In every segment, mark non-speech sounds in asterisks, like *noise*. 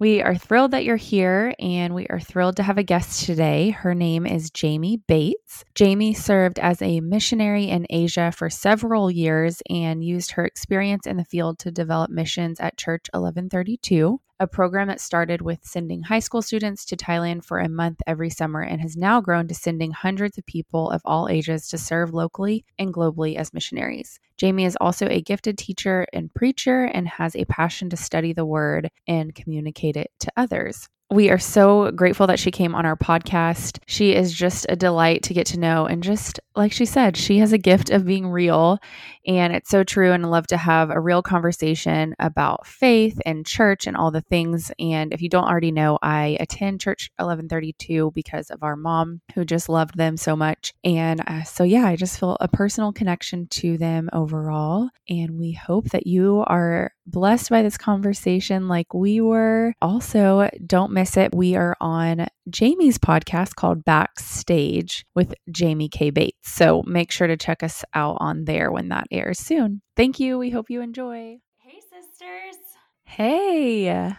We are thrilled that you're here and we are thrilled to have a guest today. Her name is Jamie Bates. Jamie served as a missionary in Asia for several years and used her experience in the field to develop missions at Church 1132 a program that started with sending high school students to Thailand for a month every summer and has now grown to sending hundreds of people of all ages to serve locally and globally as missionaries. Jamie is also a gifted teacher and preacher and has a passion to study the word and communicate it to others. We are so grateful that she came on our podcast. She is just a delight to get to know. And just like she said, she has a gift of being real. And it's so true. And I love to have a real conversation about faith and church and all the things. And if you don't already know, I attend Church 1132 because of our mom who just loved them so much. And uh, so, yeah, I just feel a personal connection to them overall. And we hope that you are blessed by this conversation like we were. Also, don't miss it. We are on Jamie's podcast called Backstage with Jamie K. Bates. So make sure to check us out on there when that airs soon. Thank you. We hope you enjoy. Hey, sisters. Hey.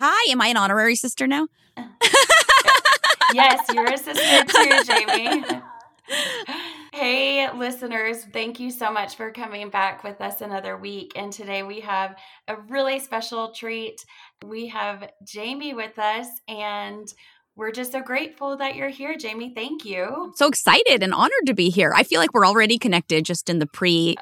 Hi, am I an honorary sister now? *laughs* yes, you're a sister too, *laughs* Jamie. Hey, listeners, thank you so much for coming back with us another week. And today we have a really special treat. We have Jamie with us, and we're just so grateful that you're here, Jamie. Thank you. So excited and honored to be here. I feel like we're already connected just in the pre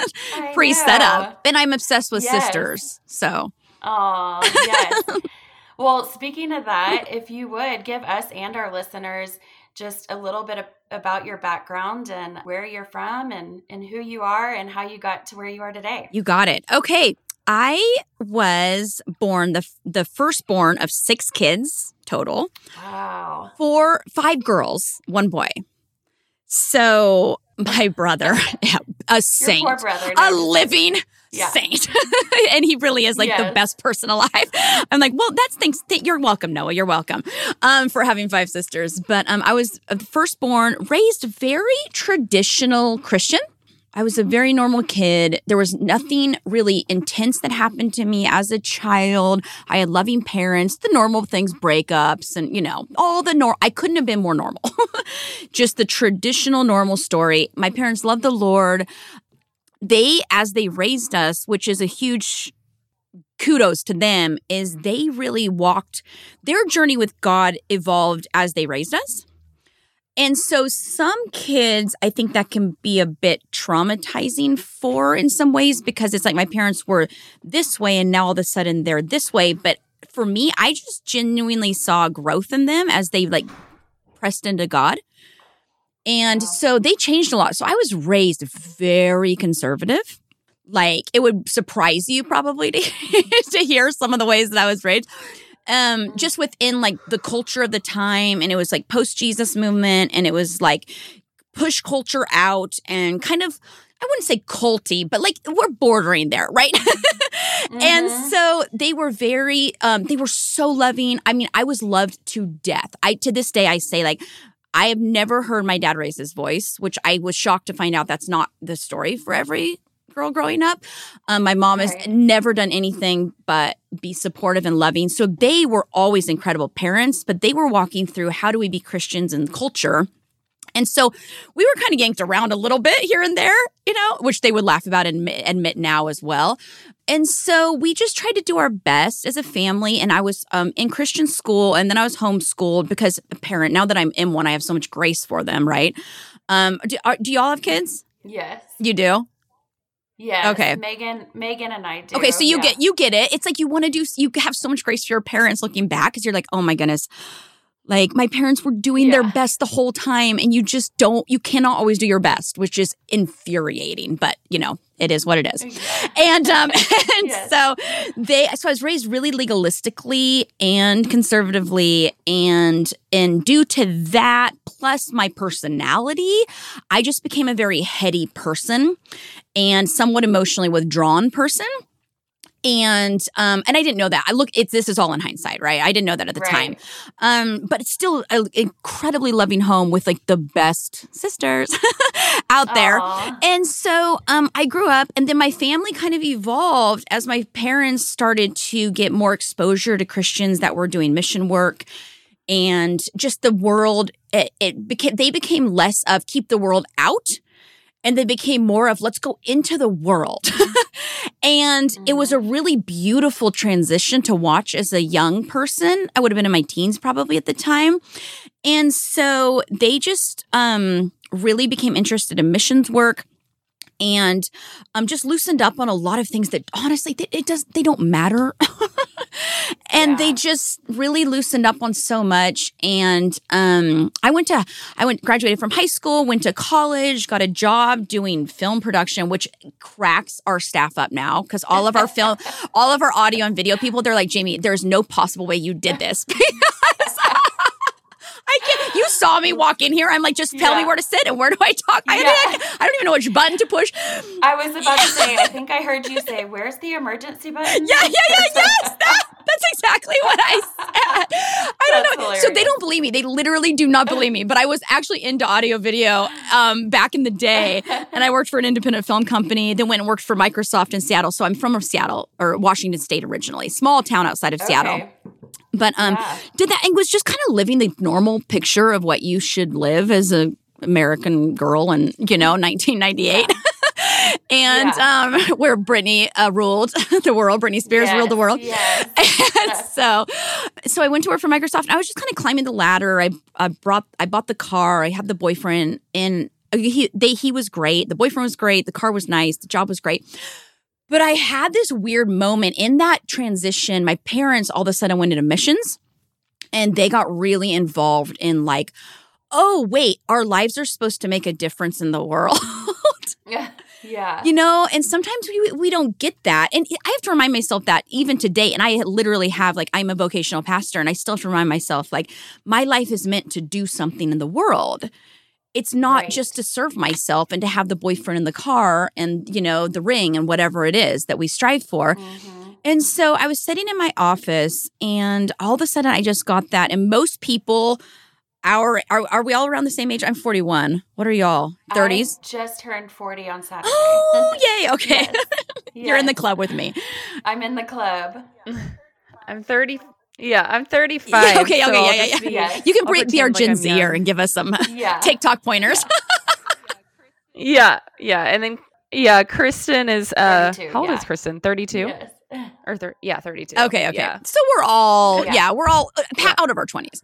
*laughs* pre setup. And I'm obsessed with yes. sisters. So Oh, yes. *laughs* well, speaking of that, if you would give us and our listeners just a little bit of, about your background and where you're from and, and who you are and how you got to where you are today. You got it. Okay. I was born the the firstborn of six kids total. Wow. Four, five girls, one boy. So my brother, *laughs* a saint, brother, a living yeah. saint. *laughs* and he really is like yes. the best person alive. *laughs* I'm like, well, that's thanks. Th- you're welcome, Noah. You're welcome um, for having five sisters. But um, I was firstborn, raised very traditional Christian. I was a mm-hmm. very normal kid. There was nothing really intense that happened to me as a child. I had loving parents, the normal things, breakups, and you know, all the normal. I couldn't have been more normal. *laughs* Just the traditional normal story. My parents loved the Lord they, as they raised us, which is a huge kudos to them, is they really walked their journey with God evolved as they raised us. And so some kids, I think that can be a bit traumatizing for in some ways because it's like my parents were this way and now all of a sudden they're this way. But for me, I just genuinely saw growth in them as they like pressed into God. And so they changed a lot. So I was raised very conservative. Like it would surprise you probably to, *laughs* to hear some of the ways that I was raised. Um, just within like the culture of the time, and it was like post Jesus movement, and it was like push culture out and kind of I wouldn't say culty, but like we're bordering there, right? *laughs* mm-hmm. And so they were very, um, they were so loving. I mean, I was loved to death. I to this day I say like I have never heard my dad raise his voice, which I was shocked to find out that's not the story for every girl growing up. Um, my mom has never done anything but be supportive and loving. So they were always incredible parents, but they were walking through how do we be Christians in culture and so we were kind of yanked around a little bit here and there, you know, which they would laugh about and admit, admit now as well. And so we just tried to do our best as a family. And I was um, in Christian school and then I was homeschooled because a parent, now that I'm in one, I have so much grace for them, right? Um, do, are, do y'all have kids? Yes. You do? Yeah. Okay. Megan, Megan, and I do. Okay, so you yeah. get you get it. It's like you want to do. You have so much grace for your parents looking back because you're like, oh my goodness, Like my parents were doing yeah. their best the whole time and you just don't you cannot always do your best, which is infuriating, but you know, it is what it is. And um *laughs* and yes. so they so I was raised really legalistically and conservatively and and due to that plus my personality, I just became a very heady person and somewhat emotionally withdrawn person and um and i didn't know that. I look it's this is all in hindsight right? I didn't know that at the right. time. Um but it's still an incredibly loving home with like the best sisters *laughs* out there. Aww. and so um i grew up and then my family kind of evolved as my parents started to get more exposure to christians that were doing mission work. And just the world it, it became they became less of keep the world out and they became more of let's go into the world. *laughs* and it was a mm-hmm. really beautiful transition to watch as a young person. I would have been in my teens probably at the time. And so they just um, really became interested in missions work and um, just loosened up on a lot of things that honestly it does they don't matter. *laughs* And yeah. they just really loosened up on so much. And um, i went to i went graduated from high school went to college got a job doing film production which cracks our staff up now because all of our film *laughs* all of our audio and video people they're like jamie there's no possible way you did this *laughs* I can't. You saw me walk in here. I'm like, just tell yeah. me where to sit and where do I talk? I, yeah. I, don't even know which button to push. I was about to say, I *laughs* think I heard you say, "Where's the emergency button?" Yeah, yeah, yeah, yes. That, that's exactly what I said. I don't know. Hilarious. So they don't believe me. They literally do not believe me. But I was actually into audio video um, back in the day, and I worked for an independent film company. Then went and worked for Microsoft in Seattle. So I'm from Seattle or Washington State originally, small town outside of okay. Seattle. But um, yeah. did that and was just kind of living the normal picture of what you should live as a American girl in you know 1998. Yeah. *laughs* and yeah. um, *laughs* where Britney uh, ruled *laughs* the world, Britney Spears yes, ruled the world. Yes. and so, so I went to work for Microsoft. And I was just kind of climbing the ladder. I, I brought, I bought the car. I had the boyfriend, and he, they, he was great. The boyfriend was great. The car was nice. The job was great. But I had this weird moment in that transition. My parents all of a sudden went into missions and they got really involved in like, oh, wait, our lives are supposed to make a difference in the world. *laughs* yeah. Yeah. You know, and sometimes we we don't get that. And I have to remind myself that even today and I literally have like I'm a vocational pastor and I still have to remind myself like my life is meant to do something in the world it's not right. just to serve myself and to have the boyfriend in the car and you know the ring and whatever it is that we strive for. Mm-hmm. and so i was sitting in my office and all of a sudden i just got that. And most people our are, are we all around the same age? I'm 41 what are y'all? 30s I just turned 40 on *gasps* saturday. Oh *laughs* yay okay. Yes. *laughs* you're yes. in the club with me. I'm in the club. I'm 30 yeah, I'm 35. *laughs* Yeah, okay, so okay, yeah, yeah, yeah. Yes. You can bring, be our Gen like Zer and give us some *laughs* yeah. *laughs* TikTok pointers. yeah, yeah, and then yeah, Kristen is uh, how old yeah. is Kristen? 32. Yes. Or thir- yeah, 32. Okay, okay. Yeah. So we're all yeah, yeah we're all uh, out of our 20s.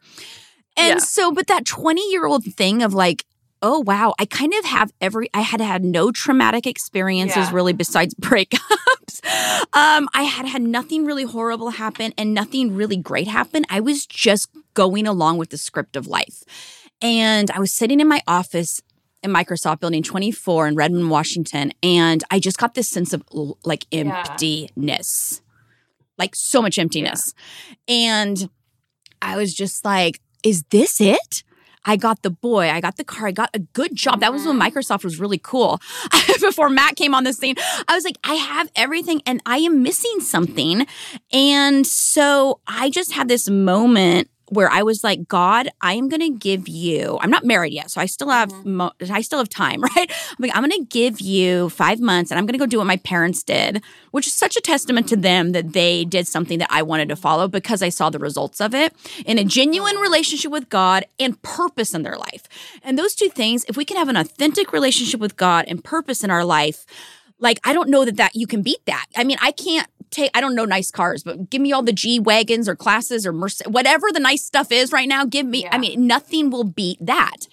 And so, but that 20 year old thing of like, oh wow, I kind of have every I had had no traumatic experiences yeah. really besides *laughs* breakups. um, I had had nothing really horrible happen and nothing really great happen. I was just going along with the script of life. And I was sitting in my office in Microsoft Building 24 in Redmond, Washington, and I just got this sense of like emptiness. Yeah. Like so much emptiness. Yeah. And I was just like, is this it? I got the boy, I got the car, I got a good job. That was when mm-hmm. Microsoft was really cool. *laughs* Before Matt came on the scene, I was like, I have everything and I am missing something. And so I just had this moment where I was like, God, I am going to give you. I'm not married yet, so I still have mm-hmm. mo- I still have time, *laughs* right? I'm like, I'm going to give you five months, and I'm going to go do what my parents did, which is such a testament to them that they did something that I wanted to follow because I saw the results of it in a genuine relationship with God and purpose in their life. And those two things, if we can have an authentic relationship with God and purpose in our life, like I don't know that that you can beat that. I mean, I can't take I don't know nice cars, but give me all the G wagons or classes or Mercedes, whatever the nice stuff is right now. Give me. Yeah. I mean, nothing will beat that.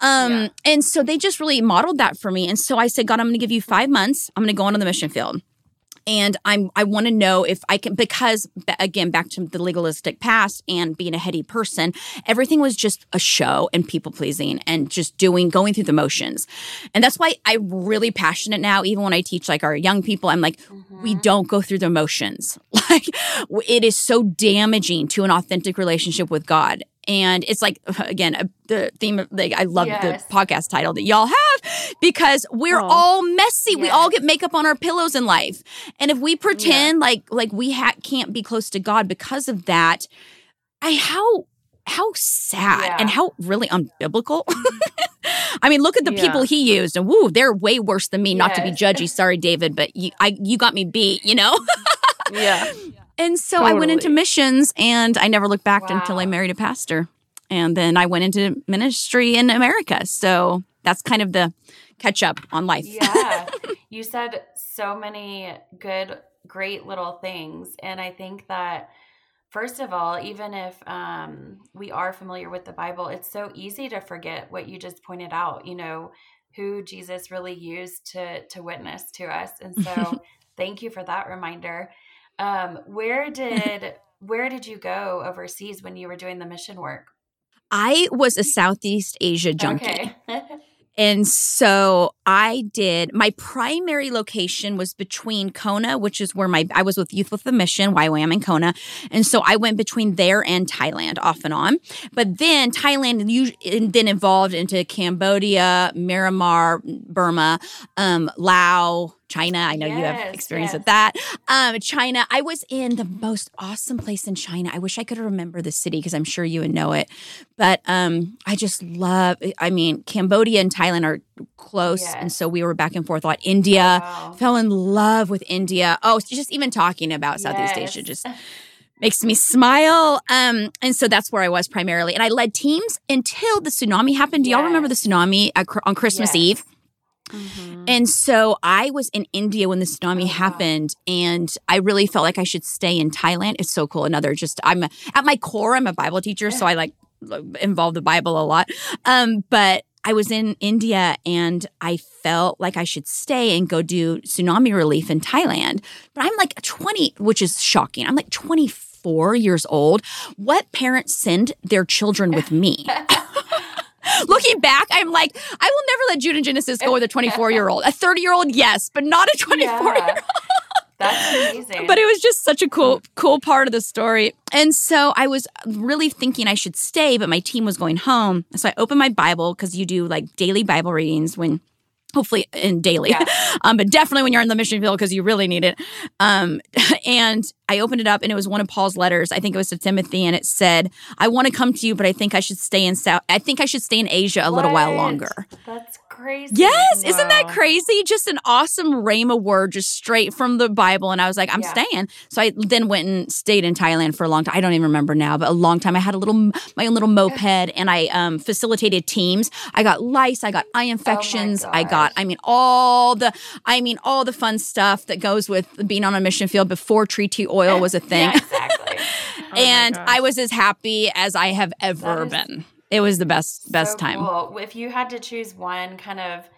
Um, yeah. and so they just really modeled that for me. And so I said, God, I'm going to give you five months. I'm going to go on to the mission field. And i'm i want to know if i can because again back to the legalistic past and being a heady person everything was just a show and people pleasing and just doing going through the motions. And that's why i'm really passionate now. Even when i teach like our young people i'm like mm-hmm. we don't go through the motions. *laughs* Like it is so damaging to an authentic relationship with god. And it's like *laughs* again uh, the theme of like i love yes. the podcast title that y'all have because we're oh. all messy yes. we all get makeup on our pillows in life and if we pretend yeah. like like we ha- can't be close to god because of that i how how sad yeah. and how really unbiblical *laughs* I mean, look at the yeah. people he used, and woo, they're way worse than me. Yes. Not to be judgy, sorry, David, but you, I, you got me beat. You know? yeah. *laughs* And so totally. I went into missions and I never looked back wow. until I married a pastor. And then I went into ministry in America. So that's kind of the catch up on life. yeah. *laughs* You said so many good, great little things. And I think that, first of all, even if um, we are familiar with the Bible, it's so easy to forget what you just pointed out, you know, who Jesus really used to, to witness to us. And so *laughs* thank you for that reminder. Um, where did where did you go overseas when you were doing the mission work? I was a Southeast Asia junkie. Okay. *laughs* and so I did my primary location was between Kona, which is where my I was with Youth with a Mission, YWAM in Kona. And so I went between there and Thailand off and on. But then Thailand and then evolved into Cambodia, Myanmar, Burma, um, Laos, China. I know yes, you have experience yes. with that. Um, China. I was in the most awesome place in China. I wish I could remember the city because I'm sure you would know it. But um, I just love. I mean, Cambodia and Thailand are close, yes. and so we were back and forth a lot. India. Wow. Fell in love with India. Oh, just even talking about Southeast Asia just. makes me smile. Um, and so that's where I was primarily. And I led teams until the tsunami happened. Do y'all remember the tsunami on Christmas Eve? Mm-hmm. And so I was in India when the tsunami oh, happened, and I really felt like I should stay in Thailand. It's so cool. Another just I'm a, at my core, I'm a Bible teacher, yeah. so I like involve the Bible a lot. Um, but I was in India and I felt like I should stay and go do tsunami relief in Thailand. But I'm like 20, which is shocking. I'm like 24 years old. What parents send their children with me? *laughs* *laughs* Looking back, I'm like, I will never let Jude and Genesis go with a 24 year old. A 30 year old, yes, but not a 24 year old. That's amazing. But it was just such a cool, cool part of the story. And so I was really thinking I should stay, but my team was going home. So I opened my Bible because you do like daily Bible readings when hopefully in daily yeah. *laughs* um, but definitely when you're in the mission field because you really need it um, *laughs* and i opened it up and it was one of paul's letters i think it was to timothy and it said i want to come to you but i think i should stay in south i think i should stay in asia a what? little while longer that's crazy. Yes, wow. isn't that crazy? Just an awesome rhema word, just straight from the Bible. And I was like, I'm yeah. staying. So I then went and stayed in Thailand for a long time. I don't even remember now, but a long time. I had a little my own little moped, and I um, facilitated teams. I got lice, I got eye oh infections, oh I got, I mean, all the, I mean, all the fun stuff that goes with being on a mission field before tree tea oil *laughs* was a thing. yeah, exactly. *laughs* oh and I was as happy as I have ever been it was the best best so time. Cool. If you had to choose one kind of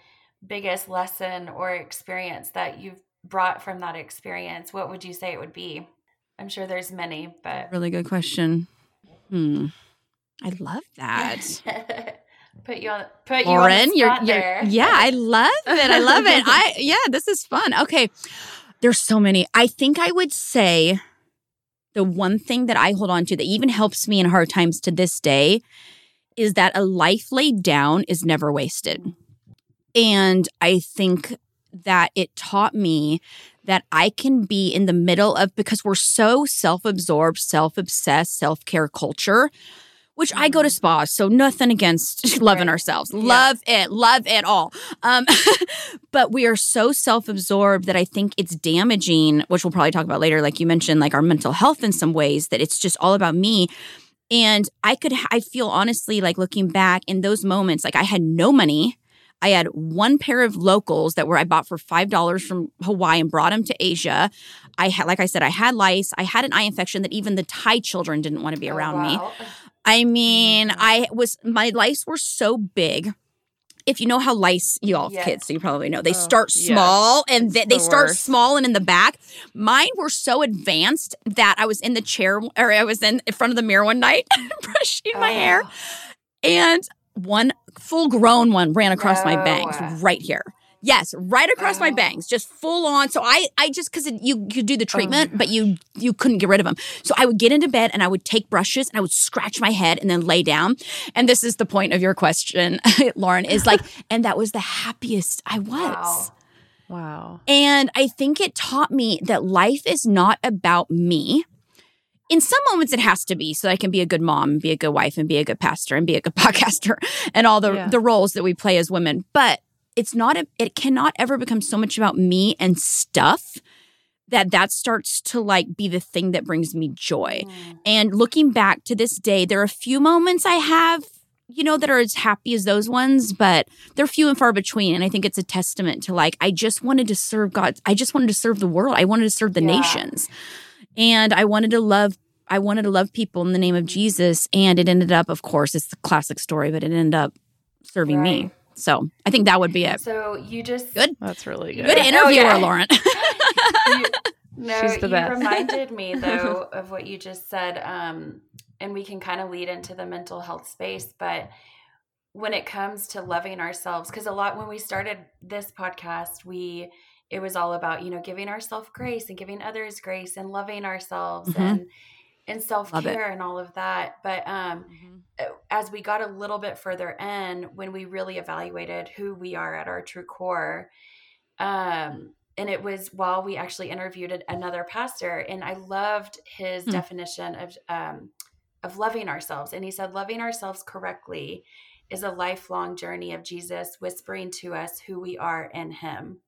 biggest lesson or experience that you've brought from that experience, what would you say it would be? I'm sure there's many, but really good question. Hmm. I love that. *laughs* put you on put Lauren, you on you're, you're yeah, I love it. I love it. I *laughs* yeah, this is fun. Okay. There's so many. I think I would say the one thing that I hold on to that even helps me in hard times to this day is that a life laid down is never wasted. And I think that it taught me that I can be in the middle of because we're so self absorbed, self obsessed, self care culture, which I go to mm-hmm. spas. So nothing against *laughs* loving right. ourselves. Love it. Love it all. Um, *laughs* but we are so self absorbed that I think it's damaging, which we'll probably talk about later, like you mentioned, like our mental health in some ways, that it's just all about me. And I could, I feel honestly like looking back in those moments, like I had no money. I had one pair of locals that were I bought for five dollars from Hawaii and brought them to Asia. I had, like I said, I had lice. I had an eye infection that even the Thai children didn't want to be oh, around wow. me. I mean, mm-hmm. I was my lice were so big if you know how lice, you all yes. kids, so you probably know they oh, start small yes. and they, they the start worst. small and in the back. Mine were so advanced that I was in the chair or I was in in front of the mirror one night *laughs* brushing oh. my hair, oh. and one full grown one ran across my bangs right here. Yes, right across oh. my bangs, just full on. So I, I just because you you do the oh treatment, oh but you you couldn't get rid of them. So I would get into bed and I would take brushes and I would scratch my head and then lay down. And this is the point of your question, *laughs* Lauren, is like, *laughs* and that was the happiest I was. Wow. Wow. And I think it taught me that life is not about me. In some moments, it has to be so I can be a good mom, be a good wife, and be a good pastor, and be a good *laughs* podcaster, and all the, yeah. the roles that we play as women. But it's not a, it cannot ever become so much about me and stuff that that starts to like be the thing that brings me joy. Mm. And looking back to this day, there are a few moments I have, you know, that are as happy as those ones, but they're few and far between. And I think it's a testament to like, I just wanted to serve God. I just wanted to serve the world. I wanted to serve the yeah. nations. And I wanted to love I wanted to love people in the name of Jesus. And it ended up, of course, it's the classic story, but it ended up serving right. me. So I think that would be it. So you just good. That's really good. Good interviewer, oh, yeah. Lauren. *laughs* you, no, She's the you best. reminded me *laughs* though of what you just said, um, and we can kind of lead into the mental health space, but when it comes to loving ourselves, because a lot when we started this podcast, we it was all about you know giving ourselves grace and giving others grace and loving ourselves mm-hmm. and and self-care and all of that but um mm-hmm. Uh, as we got a little bit further in when we really evaluated who we are at our true core um and it was while we actually interviewed another pastor and i loved his mm-hmm. definition of um of loving ourselves and he said loving ourselves correctly is a lifelong journey of jesus whispering to us who we are in him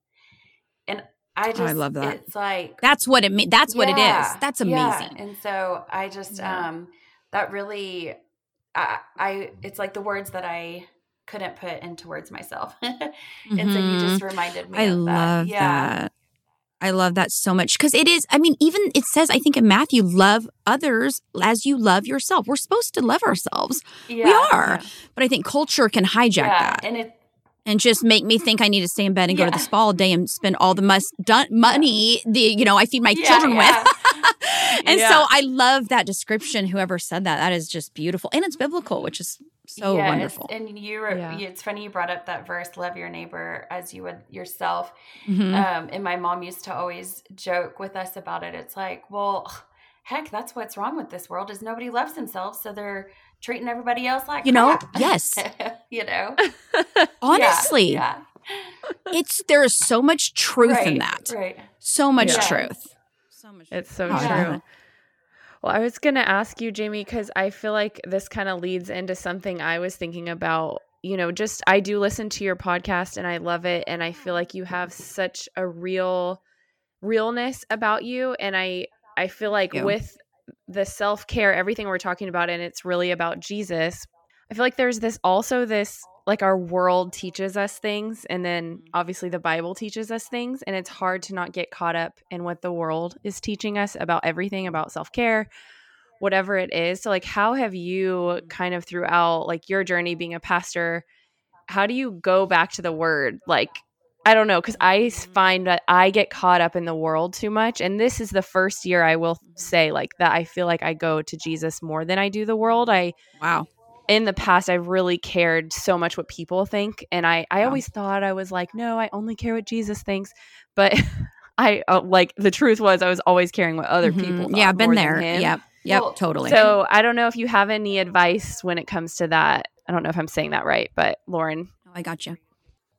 and I just, oh, I love that. It's like that's what it means. That's yeah, what it is. That's amazing. Yeah. And so I just, yeah. um, that really, I, I, it's like the words that I couldn't put into words myself, *laughs* and mm-hmm. so you just mm-hmm. reminded me. I love that. Yeah. that. I love that so much because it is. I mean, even it says, I think in Matthew, love others as you love yourself. We're supposed to love ourselves. Yeah, we are, yeah. but I think culture can hijack yeah, that. And it and just make me think I need to stay in bed and yeah. go to the spa all day and spend all the must done money the you know I feed my yeah, children yeah. with. *laughs* and so I love that description. Whoever said that, that is just beautiful, and it's biblical, which is so wonderful. And you, were, it's funny you brought up that verse, "Love your neighbor as you would yourself." Mm-hmm. Um, and my mom used to always joke with us about it. It's like, well, heck, that's what's wrong with this world is nobody loves themselves, so they're treating everybody else like you know? *laughs* yes. You know? *laughs* Honestly. Yeah, yeah. it's there is so much truth right, in that. right. So much yeah. truth. So much it's so true. Well i was going to ask you jamie because i feel like this kind of leads into something i was thinking about. You know just i do listen to your podcast and i love it and i feel like you have such a real realness about you and i i feel like with the self care, everything we're talking about, and it's really about Jesus. I feel like there's this also this like our world teaches us things, and then mm-hmm. obviously the Bible teaches us things, and it's hard to not get caught up in what the world is teaching us about everything about self care, whatever it is. So, like, how have you mm-hmm. kind of throughout like your journey being a pastor? How do you go back to the word? Like, I don't know because I find that I get caught up in the world too much, and this is the first year I will say like that. I feel like I go to Jesus more than I do the world. I wow. In the past, I really cared so much what people think, and I I wow. always thought I was like, no, I only care what Jesus thinks, but *laughs* I uh, like the truth was I was always caring what other mm-hmm. people. yeah, been there. Yep, yep, well, totally. So I don't know if you have any advice when it comes to that. I don't know if I'm saying that right, but Lauren, oh, I got you.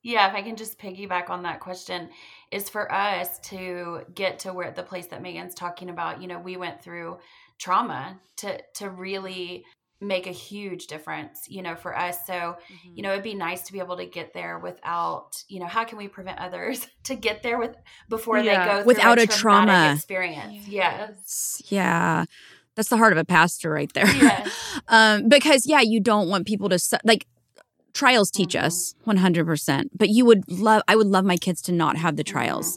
Yeah, if I can just piggyback on that question, is for us to get to where the place that Megan's talking about, you know, we went through trauma to to really make a huge difference, you know, for us. So, mm-hmm. you know, it'd be nice to be able to get there without, you know, how can we prevent others *laughs* to get there with before yeah. they go without a, a trauma experience? Yes. Yeah. That's the heart of a pastor right there. Yes. *laughs* um, because yeah, you don't want people to like trials teach us 100% but you would love i would love my kids to not have the trials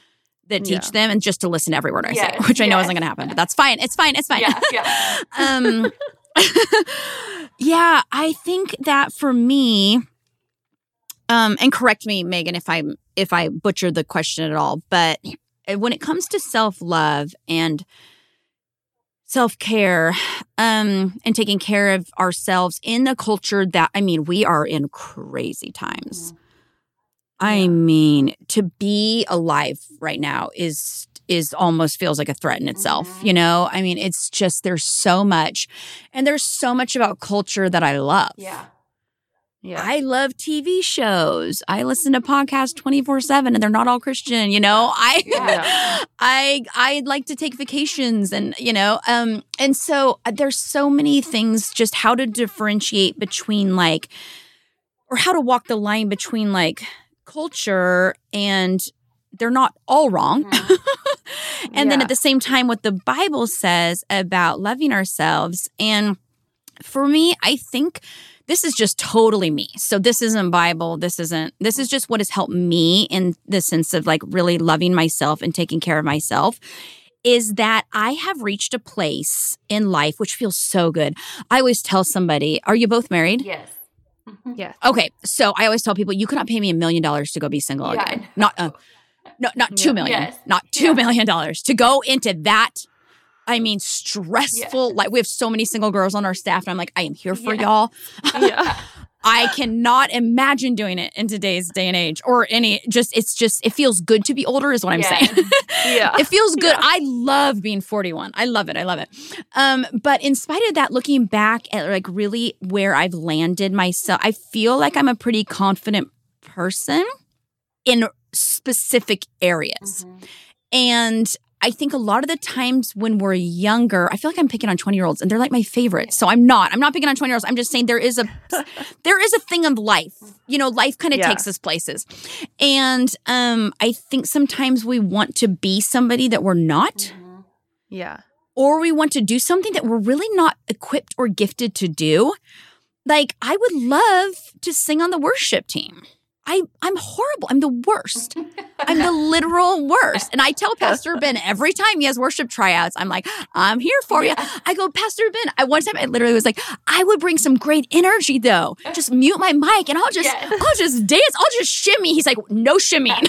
*laughs* that teach yeah. them and just to listen to every word i yes, say which i know isn't going to happen but that's fine it's fine it's fine yeah, yeah. *laughs* um *laughs* yeah i think that for me um, and correct me, Megan, if I if I butchered the question at all, but when it comes to self love and self care um, and taking care of ourselves in the culture that I mean, we are in crazy times. Mm-hmm. I mean, to be alive right now is is almost feels like a threat in itself, mm-hmm. you know? I mean, it's just there's so much and there's so much about culture that I love. Yeah. Yeah. I love TV shows. I listen to podcasts 24/7 and they're not all Christian, you know. *laughs* I yeah. I I like to take vacations and, you know, um and so uh, there's so many things just how to differentiate between like or how to walk the line between like culture and they're not all wrong. Mm-hmm. *laughs* and yeah. then at the same time what the Bible says about loving ourselves and for me, I think this is just totally me. So this isn't Bible. This isn't, this is just what has helped me in the sense of like really loving myself and taking care of myself is that I have reached a place in life which feels so good. I always tell somebody, are you both married? Yes. Yes. Okay. So I always tell people you could not pay me a million dollars to go be single yeah, again. Not uh, no, not two million. Yes. Not two yeah. million dollars to go into that I mean, stressful. Yeah. Like we have so many single girls on our staff, and I'm like, I am here for yeah. y'all. Yeah. *laughs* I cannot imagine doing it in today's day and age or any just it's just it feels good to be older is what I'm yeah. saying. *laughs* yeah. It feels good. Yeah. I love being 41. I love it. I love it. Um but in spite of that looking back at like really where I've landed myself, I feel like I'm a pretty confident person in specific areas. Mm-hmm. And I think a lot of the times when we're younger, I feel like I'm picking on 20 year olds and they're like my favorites. So I'm not. I'm not picking on 20 year olds. I'm just saying there is a *laughs* there is a thing of life. You know, life kind of yeah. takes us places. And um I think sometimes we want to be somebody that we're not. Mm-hmm. Yeah. Or we want to do something that we're really not equipped or gifted to do. Like I would love to sing on the worship team. I, I'm horrible. I'm the worst. I'm the *laughs* literal worst. And I tell Pastor Ben every time he has worship tryouts, I'm like, I'm here for you. I go, Pastor Ben. I one time I literally was like, I would bring some great energy though. Just mute my mic and I'll just yes. I'll just dance. I'll just shimmy. He's like, no shimmying. *laughs*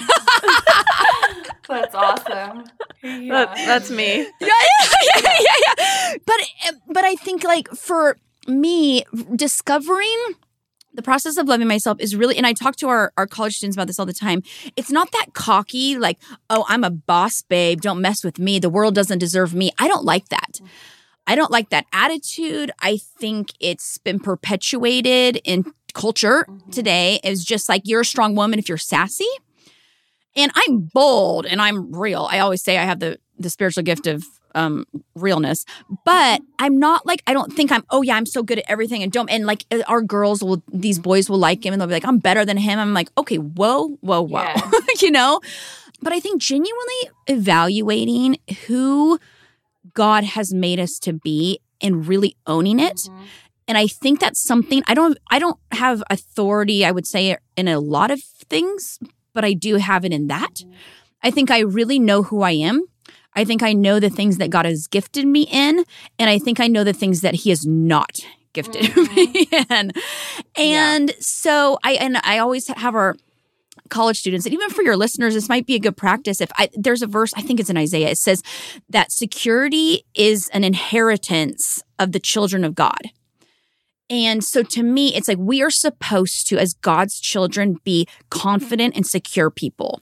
that's awesome. Yeah. That, that's me. Yeah, yeah, *laughs* yeah, yeah, yeah. But eh, but I think like for me, discovering the process of loving myself is really and i talk to our, our college students about this all the time. It's not that cocky like oh i'm a boss babe. Don't mess with me. The world doesn't deserve me. I don't like that. I don't like that attitude. I think it's been perpetuated in culture mm-hmm. today is just like you're a strong woman if you're sassy. And i'm bold and i'm real. I always say i have the the spiritual gift of um realness but i'm not like i don't think i'm oh yeah i'm so good at everything and don't and like uh, our girls will these boys will like him and they'll be like i'm better than him i'm like okay whoa whoa whoa yeah. *laughs* you know but i think genuinely evaluating who god has made us to be and really owning it mm-hmm. and i think that's something i don't i don't have authority i would say in a lot of things but i do have it in that mm-hmm. i think i really know who i am I think I know the things that God has gifted me in, and I think I know the things that He has not gifted *laughs* mm-hmm. me in. And yeah. so I and I always have our college students and even for your listeners this might be a good practice if I, there's a verse i think it's in isaiah it says that security is an inheritance of the children of god and so to me it's like we are supposed to as god's children be confident and secure people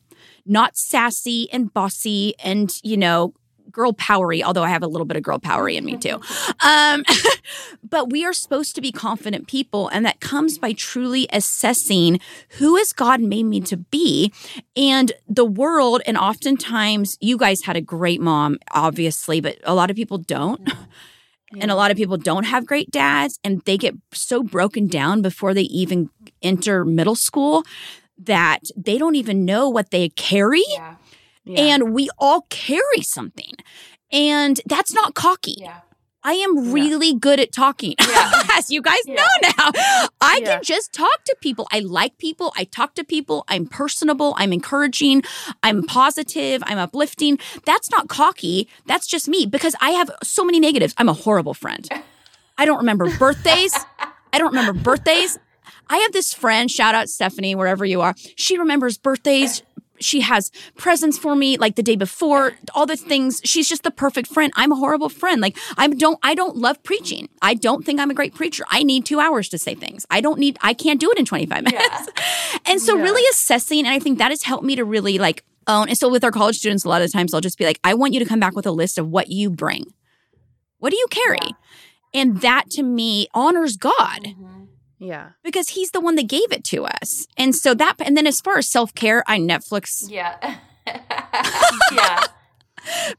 not sassy and bossy and, you know, girl powery, although I have a little bit of girl powery in me too. *laughs* Um, *laughs* but we are supposed to be confident people, and that comes by truly assessing who has God made me to be. And the world, and oftentimes you guys had a great mom, obviously, but a lot of people don't. Yeah. *laughs* And a lot of people don't have great dads, and they get so broken down before they even enter middle school that they don't even know what they carry. Yeah. Yeah. And we all carry something. And that's not cocky. Yeah. I am really good at talking. *laughs* As you guys know now, I can just talk to people. I like people. I talk to people. I'm personable. I'm encouraging. I'm positive. I'm uplifting. That's not cocky. That's just me because I have so many negatives. I'm a horrible friend. *laughs* I don't remember birthdays. I don't remember birthdays. I have this friend, shout out Stephanie, wherever you are. She remembers birthdays. She has presents for me like the day before, all the things. She's just the perfect friend. I'm a horrible friend. Like I don't I don't love preaching. I don't think I'm a great preacher. I need 2 hours to say things. I don't need I can't do it in 25 minutes. Yeah. *laughs* and so yeah. really assessing and I think that has helped me to really like own. And so with our college students a lot of times I'll just be like I want you to come back with a list of what you bring. What do you carry? Yeah. And that to me honors God. Mm-hmm. Yeah. Because he's the one that gave it to us. And so that, and then as far as self care, I Netflix. Yeah. *laughs* *laughs* yeah.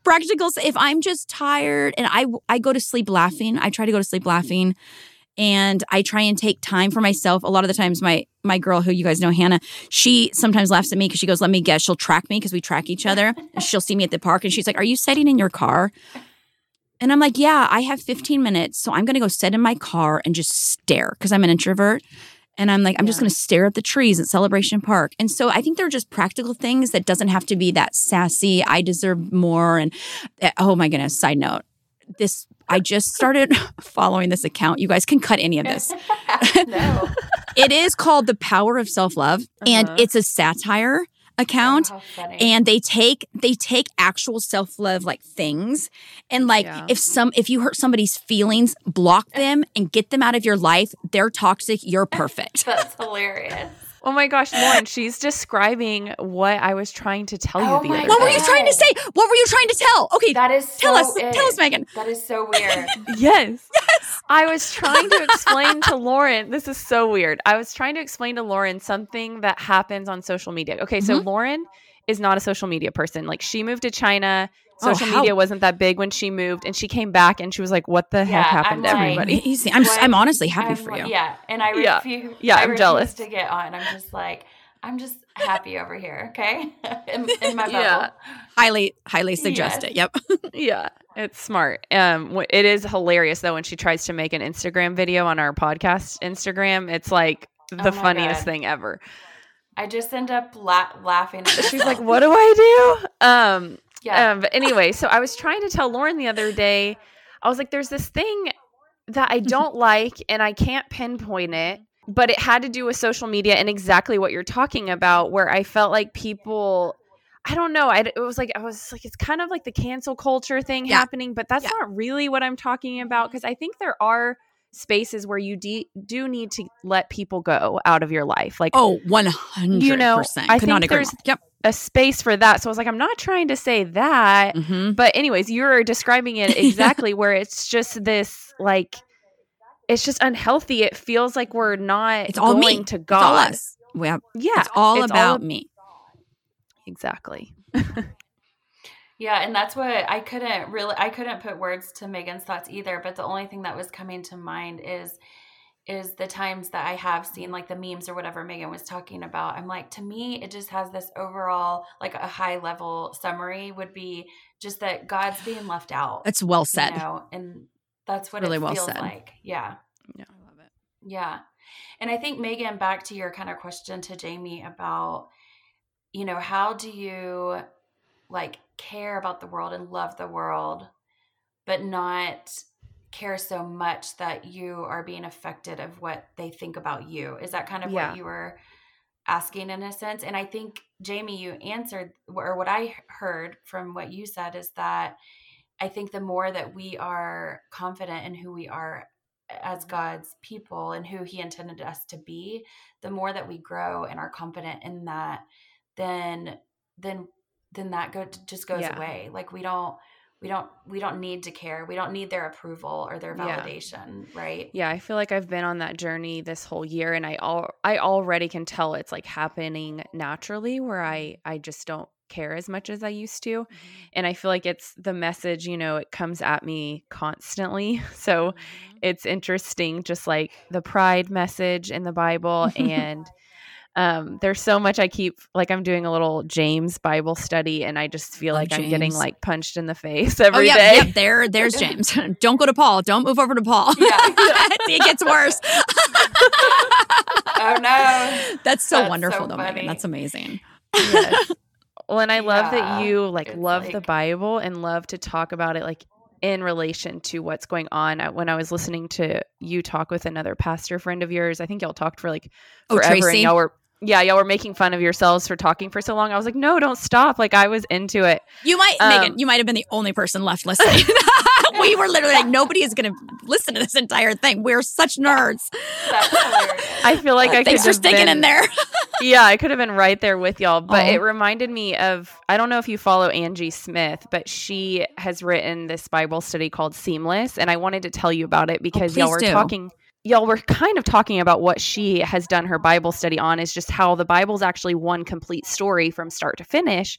Practicals. If I'm just tired and I, I go to sleep laughing, I try to go to sleep laughing and I try and take time for myself. A lot of the times, my my girl, who you guys know, Hannah, she sometimes laughs at me because she goes, "Let me guess." She'll track me because we track each other. she'll see me at the park, and she's like, "Are you sitting in your car?" And I'm like, yeah, I have 15 minutes. So I'm going to go sit in my car and just stare because I'm an introvert. And I'm like, I'm yeah. just going to stare at the trees at Celebration Park. And so I think they're just practical things that doesn't have to be that sassy, I deserve more. And eh, oh my goodness, side note, this, I just started *laughs* following this account. You guys can cut any of this. *laughs* no. *laughs* it is called The Power of Self Love, uh-huh. and it's a satire account oh, and they take they take actual self-love like things and like yeah. if some if you hurt somebody's feelings block them and get them out of your life. They're toxic. You're *laughs* perfect. That's hilarious Oh my gosh, Lauren, she's describing what I was trying to tell you oh the other What were you trying to say? What were you trying to tell? Okay. That is tell us. It. Tell us, Megan. That is so weird. *laughs* yes. Yes. I was trying to explain to Lauren. This is so weird. I was trying to explain to Lauren something that happens on social media. Okay, so mm-hmm. Lauren is not a social media person. Like she moved to China social oh, media wasn't that big when she moved and she came back and she was like what the yeah, heck happened I'm to like, everybody? *laughs* Easy. I'm, I'm honestly happy I'm, for you. yeah and i refuse, yeah, yeah I i'm jealous. to get on. I'm just like i'm just happy over here okay? *laughs* In, in, my *laughs* bubble. Yeah highly highly suggest yes. it. Yep. Yeah it's smart. Um it is hilarious though when she tries to make an instagram video on our podcast instagram. It's like the oh funniest God. thing ever. I just end up la- laughing. She's like, "What do I do?" Um, yeah. Um, but anyway, so I was trying to tell Lauren the other day, I was like, there's this thing that I *laughs* don't like and I can't pinpoint it, but it had to do with social media and exactly what you're talking about, where I felt like people. I don't know. I, it was like I was like it's kind of like the cancel culture thing yeah. happening, but that's yeah. not really what I'm talking about because I think there are spaces where you de- do need to let people go out of your life. Like oh, oh, one hundred. You know, I Could think there's yep a space for that. So I was like, I'm not trying to say that. Mm-hmm. But, anyways, you're describing it *laughs* exactly where it's just this like, it's just unhealthy. It feels like we're not it's all going me. to God. It's all us. yeah. It's all it's about all, me. Exactly. yeah. And that's what I couldn't really, I couldn't put words to Megan's thoughts either. But the only thing that was coming to mind is, is the times that I have seen like the memes or whatever Megan was talking about. I'm like, to me, it just has this overall, like a high level summary would be just that God's being left out. That's well said. You know? And that's what really it feels well said. like. Yeah. Yeah. I love it. Yeah. And I think, Megan, back to your kind of question to Jamie about, you know, how do you like care about the world and love the world, but not care so much that you are being affected of what they think about you. Is that kind of yeah. what you were asking in a sense? And I think Jamie, you answered or what I heard from what you said is that I think the more that we are confident in who we are as God's people and who he intended us to be, the more that we grow and are confident in that, then then then that go just goes yeah. away. Like we don't we don't we don't need to care we don't need their approval or their validation yeah. right yeah i feel like i've been on that journey this whole year and i all i already can tell it's like happening naturally where i i just don't care as much as i used to mm-hmm. and i feel like it's the message you know it comes at me constantly *laughs* so mm-hmm. it's interesting just like the pride message in the bible *laughs* and um there's so much i keep like i'm doing a little james bible study and i just feel like i'm getting like punched in the face every oh, yeah, day. yeah, there there's james *laughs* don't go to paul don't move over to paul yeah. *laughs* It gets worse oh no *laughs* that's so that's wonderful so though Megan. that's amazing yes. well and i love yeah, that you like love like... the bible and love to talk about it like in relation to what's going on. When I was listening to you talk with another pastor friend of yours, I think y'all talked for like oh, forever, Tracy? and y'all were yeah, y'all were making fun of yourselves for talking for so long. I was like, no, don't stop. Like I was into it. You might, um, Megan, you might have been the only person left listening. *laughs* we were literally like, nobody is going to listen to this entire thing. We're such nerds. *laughs* I feel like I thanks for sticking been, in there. *laughs* yeah, I could have been right there with y'all, but it reminded me of I don't know if you follow Angie Smith, but she has written this Bible study called Seamless, and I wanted to tell you about it Oh, because y'all were do. talking y'all were kind of talking about what she has done her Bible study on is just how the Bible's actually one complete story from start to finish.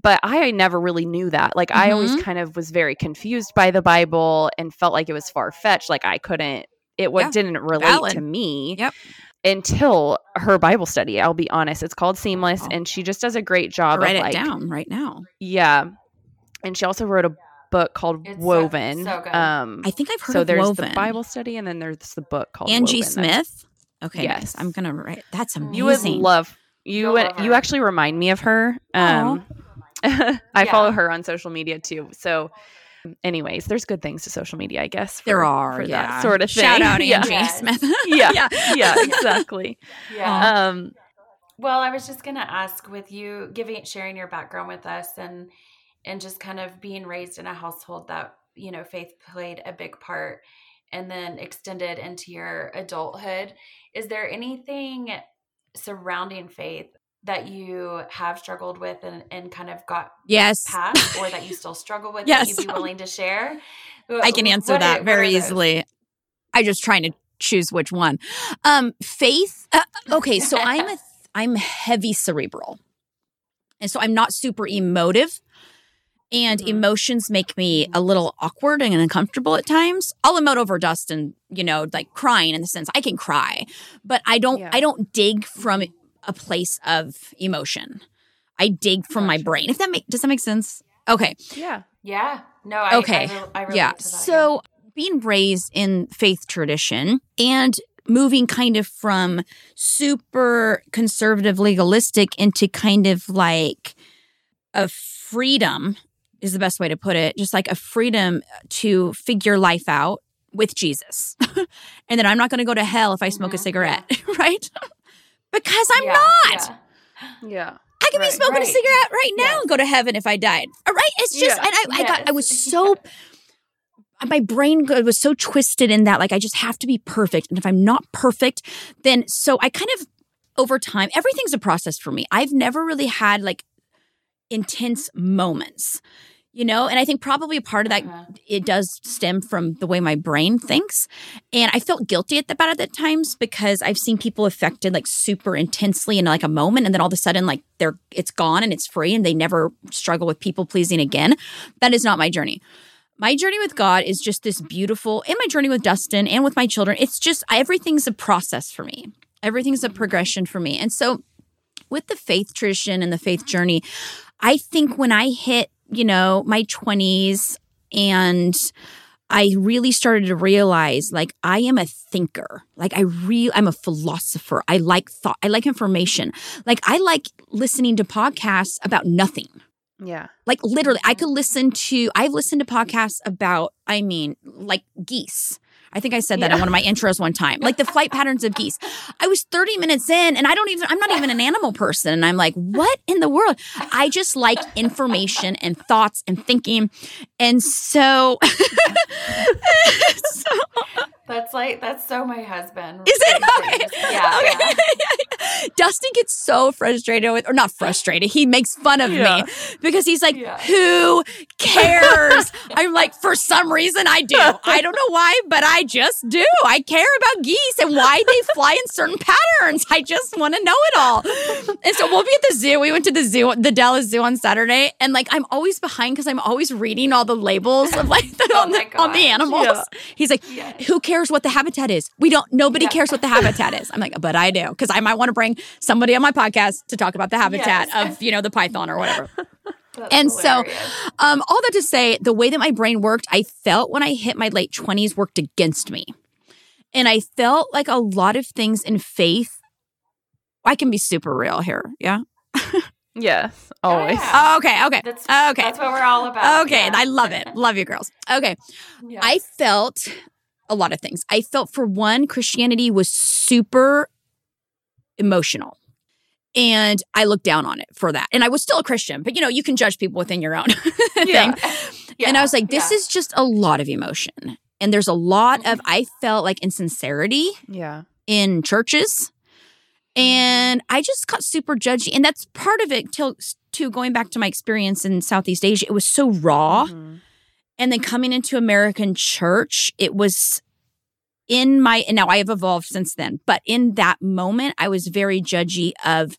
But I never really knew that. Like, I always mm-hmm. kind of was very confused by the Bible and felt like it was far fetched. Like, I couldn't, it what Yeah, didn't relate valid. to me Yep. until her Bible study. I'll be honest. It's called Seamless, Oh. and she just does a great job Write of it like, down right now. yeah. And she also wrote a book called It's Woven. so good. Um, I think I've heard so of there's Woven. the Bible study, and then there's the book called Angie Woven. Smith. Okay, Yes. nice. I'm gonna write. That's amazing. You would love you. You'll Would, love you actually remind me of her. Um, *laughs* I Yeah. follow her on social media too. So, anyways, there's good things to social media, I guess. For, there are for yeah. that sort of thing. Shout out *laughs* yeah. Angie Yes. *laughs* Smith. Yeah. yeah. yeah, exactly. Yeah. Um, Well, I was just going to ask with you giving sharing your background with us and and just kind of being raised in a household that, you know, faith played a big part and then extended into your adulthood. Is there anything surrounding faith that you have struggled with and, and kind of got Yes. past or that you *laughs* still struggle with Yes. that you'd be willing to share? I can answer What that what very easily. I'm just trying to choose which one. Um, faith. Uh, okay, so I'm a *laughs* I'm heavy cerebral, and so I'm not super emotive. And Mhm. emotions make me a little awkward and uncomfortable at times. I'll emote over Dustin, you know, like crying in the sense I can cry, but I don't. Yeah. I don't dig from a place of emotion. I dig from my brain. If that make does that make sense? Okay. yeah. Yeah. No, I, Okay. I, rel- I yeah. to that. So being raised in faith tradition and moving kind of from super conservative legalistic into kind of like a freedom is the best way to put it. Just like a freedom to figure life out with Jesus. *laughs* and then I'm not going to go to hell if I smoke a Mhm. cigarette, *laughs* right? because I'm Yeah, not. yeah. Yeah. I could Right, be smoking right. a cigarette right now Yes. and go to heaven if I died. All right, it's just, Yeah. and I, I got, I was Yes. so, *laughs* my brain was so twisted in that, like I just have to be perfect, and if I'm not perfect, then so I kind of over time, everything's a process for me. I've never really had like intense moments. You know, and I think probably a part of that Uh-huh. it does stem from the way my brain thinks. And I felt guilty at the, about it at times because I've seen people affected like super intensely in like a moment and then all of a sudden like they're it's gone and it's free and they never struggle with people pleasing again. That is not my journey. My journey with God is just this beautiful and my journey with Dustin and with my children. It's just everything's a process for me. Everything's a progression for me. And so with the faith tradition and the faith journey, I think when I hit, you know, my 20s and I really started to realize like I am a thinker. Like I real I'm a philosopher. I like thought. I like information. Like I like listening to podcasts about nothing. Yeah. Like literally I could listen to I've listened to podcasts about I mean like geese. I think I said that in one of my intros one time. Like the flight patterns of geese. I was 30 minutes in and I don't even I'm not even an animal person and I'm like, "What in the world?" I just like information and thoughts and thinking. And so *laughs* so That's like that's so my husband. Is it? *laughs* Okay. Yeah. *laughs* Okay. yeah. Dustin gets so frustrated with, or not frustrated, he makes fun of Yeah. me because he's like, Yeah. Who cares? *laughs* I'm like, For some reason, I do. I don't know why, but I just do. I care about geese and why they fly in certain patterns. I just want to know it all. And so we'll be at the zoo. We went to the zoo, the Dallas Zoo on Saturday, and like, I'm always behind because I'm always reading all the labels of like the, Oh on, the, on the animals. He's like, who cares what the habitat is? We don't, nobody Yeah. cares what the habitat is. I'm like, but I do, because I might want to bring somebody on my podcast to talk about the habitat Yes. of, you know, the python or whatever. *laughs* That's And so- Um, all that to say, the way that my brain worked, I felt when I hit my late 20s worked against me. And I felt like a lot of things in faith, I can be super real here. Yeah. Yes, always. Yeah. Oh, okay, okay, That's okay. That's what we're all about. Okay, yeah. I love it. Love you girls. Okay. *laughs* Yeah. I felt a lot of things. I felt for one, Christianity was super emotional. And I looked down on it for that. And I was still a Christian, but you know, you can judge people within your own *laughs* Yeah. thing. and I was like, this yeah. is just a lot of emotion. And there's a lot of, I felt like insincerity Yeah. in churches. And I just got super judgy. And that's part of it till to going back to my experience in Southeast Asia. It was so raw. Mhm. And then coming into American church, it was in my now I have evolved since then, but in that moment, I was very judgy of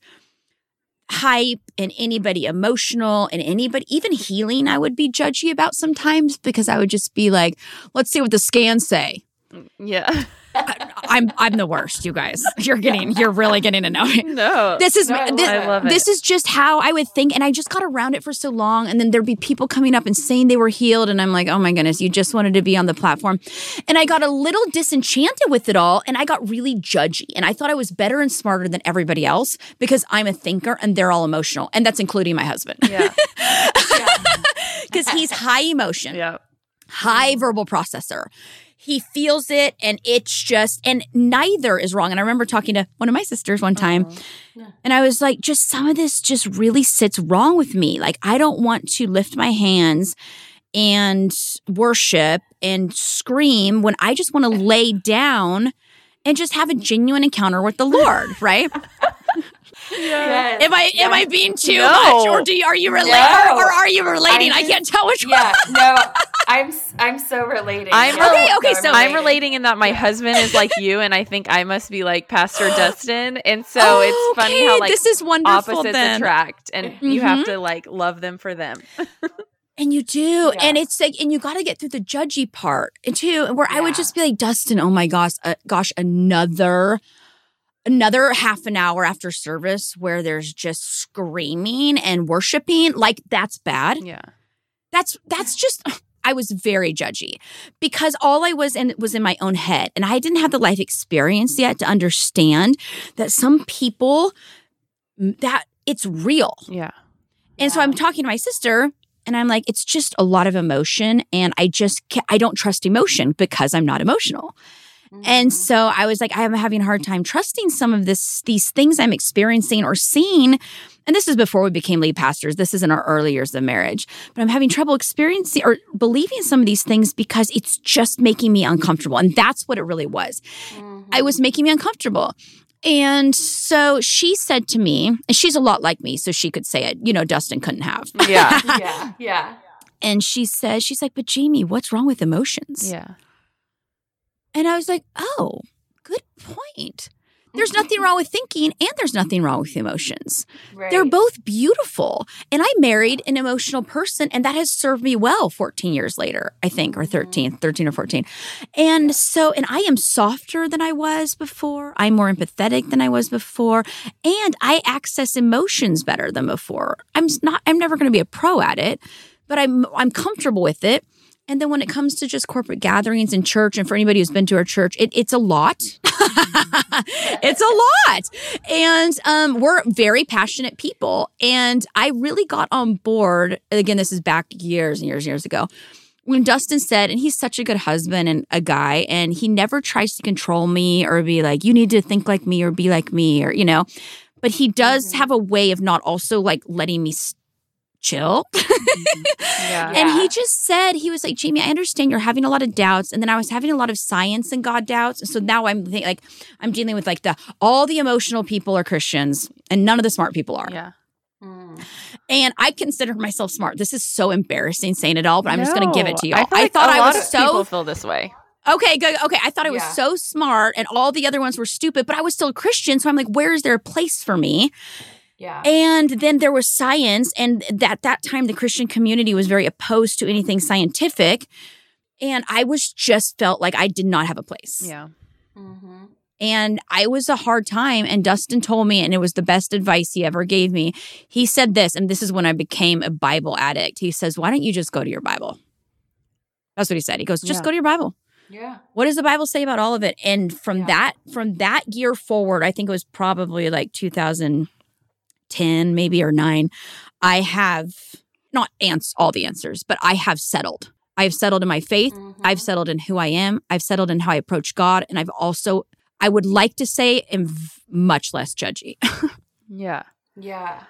hype and anybody emotional and anybody even healing I would be judgy about sometimes because I would just be like, let's see what the scans say. Mm, yeah. *laughs* I'm I'm the worst, you guys. *laughs* You're getting you're really getting to know me. no. This is No, I this, love it. this is just how I would think, and I just got around it for so long, and then there'd be people coming up and saying they were healed, and I'm like, oh my goodness, you just wanted to be on the platform, and I got a little disenchanted with it all, and I got really judgy, and I thought I was better and smarter than everybody else because I'm a thinker and they're all emotional, and that's including my husband yeah. *laughs* because *laughs* he's high emotion Yeah. high verbal processor. He feels it and it's just, and neither is wrong. And I remember talking to one of my sisters one time, oh, Yeah. and I was like, just some of this just really sits wrong with me. Like, I don't want to lift my hands and worship and scream when I just want to lay down and just have a genuine encounter with the Lord, right? *laughs* Yes. Am I am I being too No. much, or do you, are you relating, No. or, or are you relating? I, I can't tell which one. Yeah, no, I'm I'm so relating. I'm Yeah, Okay, okay, so- I'm relating in that my husband is like you, and I think I must be like Pastor *gasps* Dustin, and so Oh, it's funny okay, how like this is wonderful. opposites then. attract, and you have Mhm. to like love them for them. *laughs* And you do. And it's like, and you got to get through the judgy part too, where I would just be like, Dustin, oh my gosh, uh, gosh, another, another half an hour after service where there's just screaming and worshiping. Like that's bad. Yeah. That's, that's just, I was very judgy because all I was in was in my own head and I didn't have the life experience yet to understand that some people that it's real. Yeah. And so I'm talking to my sister and I'm like, it's just a lot of emotion. And I just, I don't trust emotion because I'm not emotional. And Mm-hmm. so I was like, I'm having a hard time trusting some of this, these things I'm experiencing or seeing. And this is before we became lead pastors. This is in our early years of marriage. But I'm having trouble experiencing or believing some of these things because it's just making me uncomfortable. And that's what it really was. Mm-hmm. I was making me uncomfortable. And so she said to me, and she's a lot like me, so she could say it, you know, Dustin couldn't have. Yeah. yeah, yeah. *laughs* And she says, she's like, but Jamie, what's wrong with emotions? Yeah. And I was like, oh, good point. There's mm-hmm. nothing wrong with thinking and there's nothing wrong with emotions. Right. They're both beautiful. And I married an emotional person and that has served me well 14 years later, I think, or 13, mm-hmm. 13 or 14. And so, and I am softer than I was before. I'm more empathetic than I was before. And I access emotions better than before. I'm not, I'm never going to be a pro at it, but I'm, I'm comfortable with it. And then when it comes to just corporate gatherings in church, and for anybody who's been to our church, it, it's a lot. *laughs* it's a lot. And um, we're very passionate people. And I really got on board. Again, this is back years and years and years ago. When Dustin said, and he's such a good husband and a guy, and he never tries to control me or be like, you need to think like me or be like me or, you know, but he does Mhm. have a way of not also like letting me s- chill. Yeah. *laughs* And he just said, he was like, Jamie, I understand you're having a lot of doubts. And then I was having a lot of science and God doubts. So now I'm think, like, I'm dealing with like the all the emotional people are Christians and none of the smart people are. Yeah. Mm. And I consider myself smart. This is so embarrassing saying it all, but I'm just going to give it to you. I, I thought a I lot was of so people feel this way. okay, good. Okay, I thought I was Yeah. so smart, and all the other ones were stupid, but I was still a Christian. So I'm like, where is there a place for me? Yeah. And then there was science, and at that time, the Christian community was very opposed to anything scientific. And I was just felt like I did not have a place. Yeah. Mm-hmm. And I was a hard time. And Dustin told me, and it was the best advice he ever gave me. He said this, and this is when I became a Bible addict. He says, Why don't you just go to your Bible? That's what he said. He goes, Just Yeah. go to your Bible. Yeah. What does the Bible say about all of it? And from Yeah. that, from that year forward, I think it was probably like 2010 10 maybe or 9 I have not ans- all the answers, but I have settled. I have settled in my faith. Mm-hmm. I've settled in who I am. I've settled in how I approach God. And I've also, I would like to say, am v- much less judgy. *laughs* yeah. Yeah.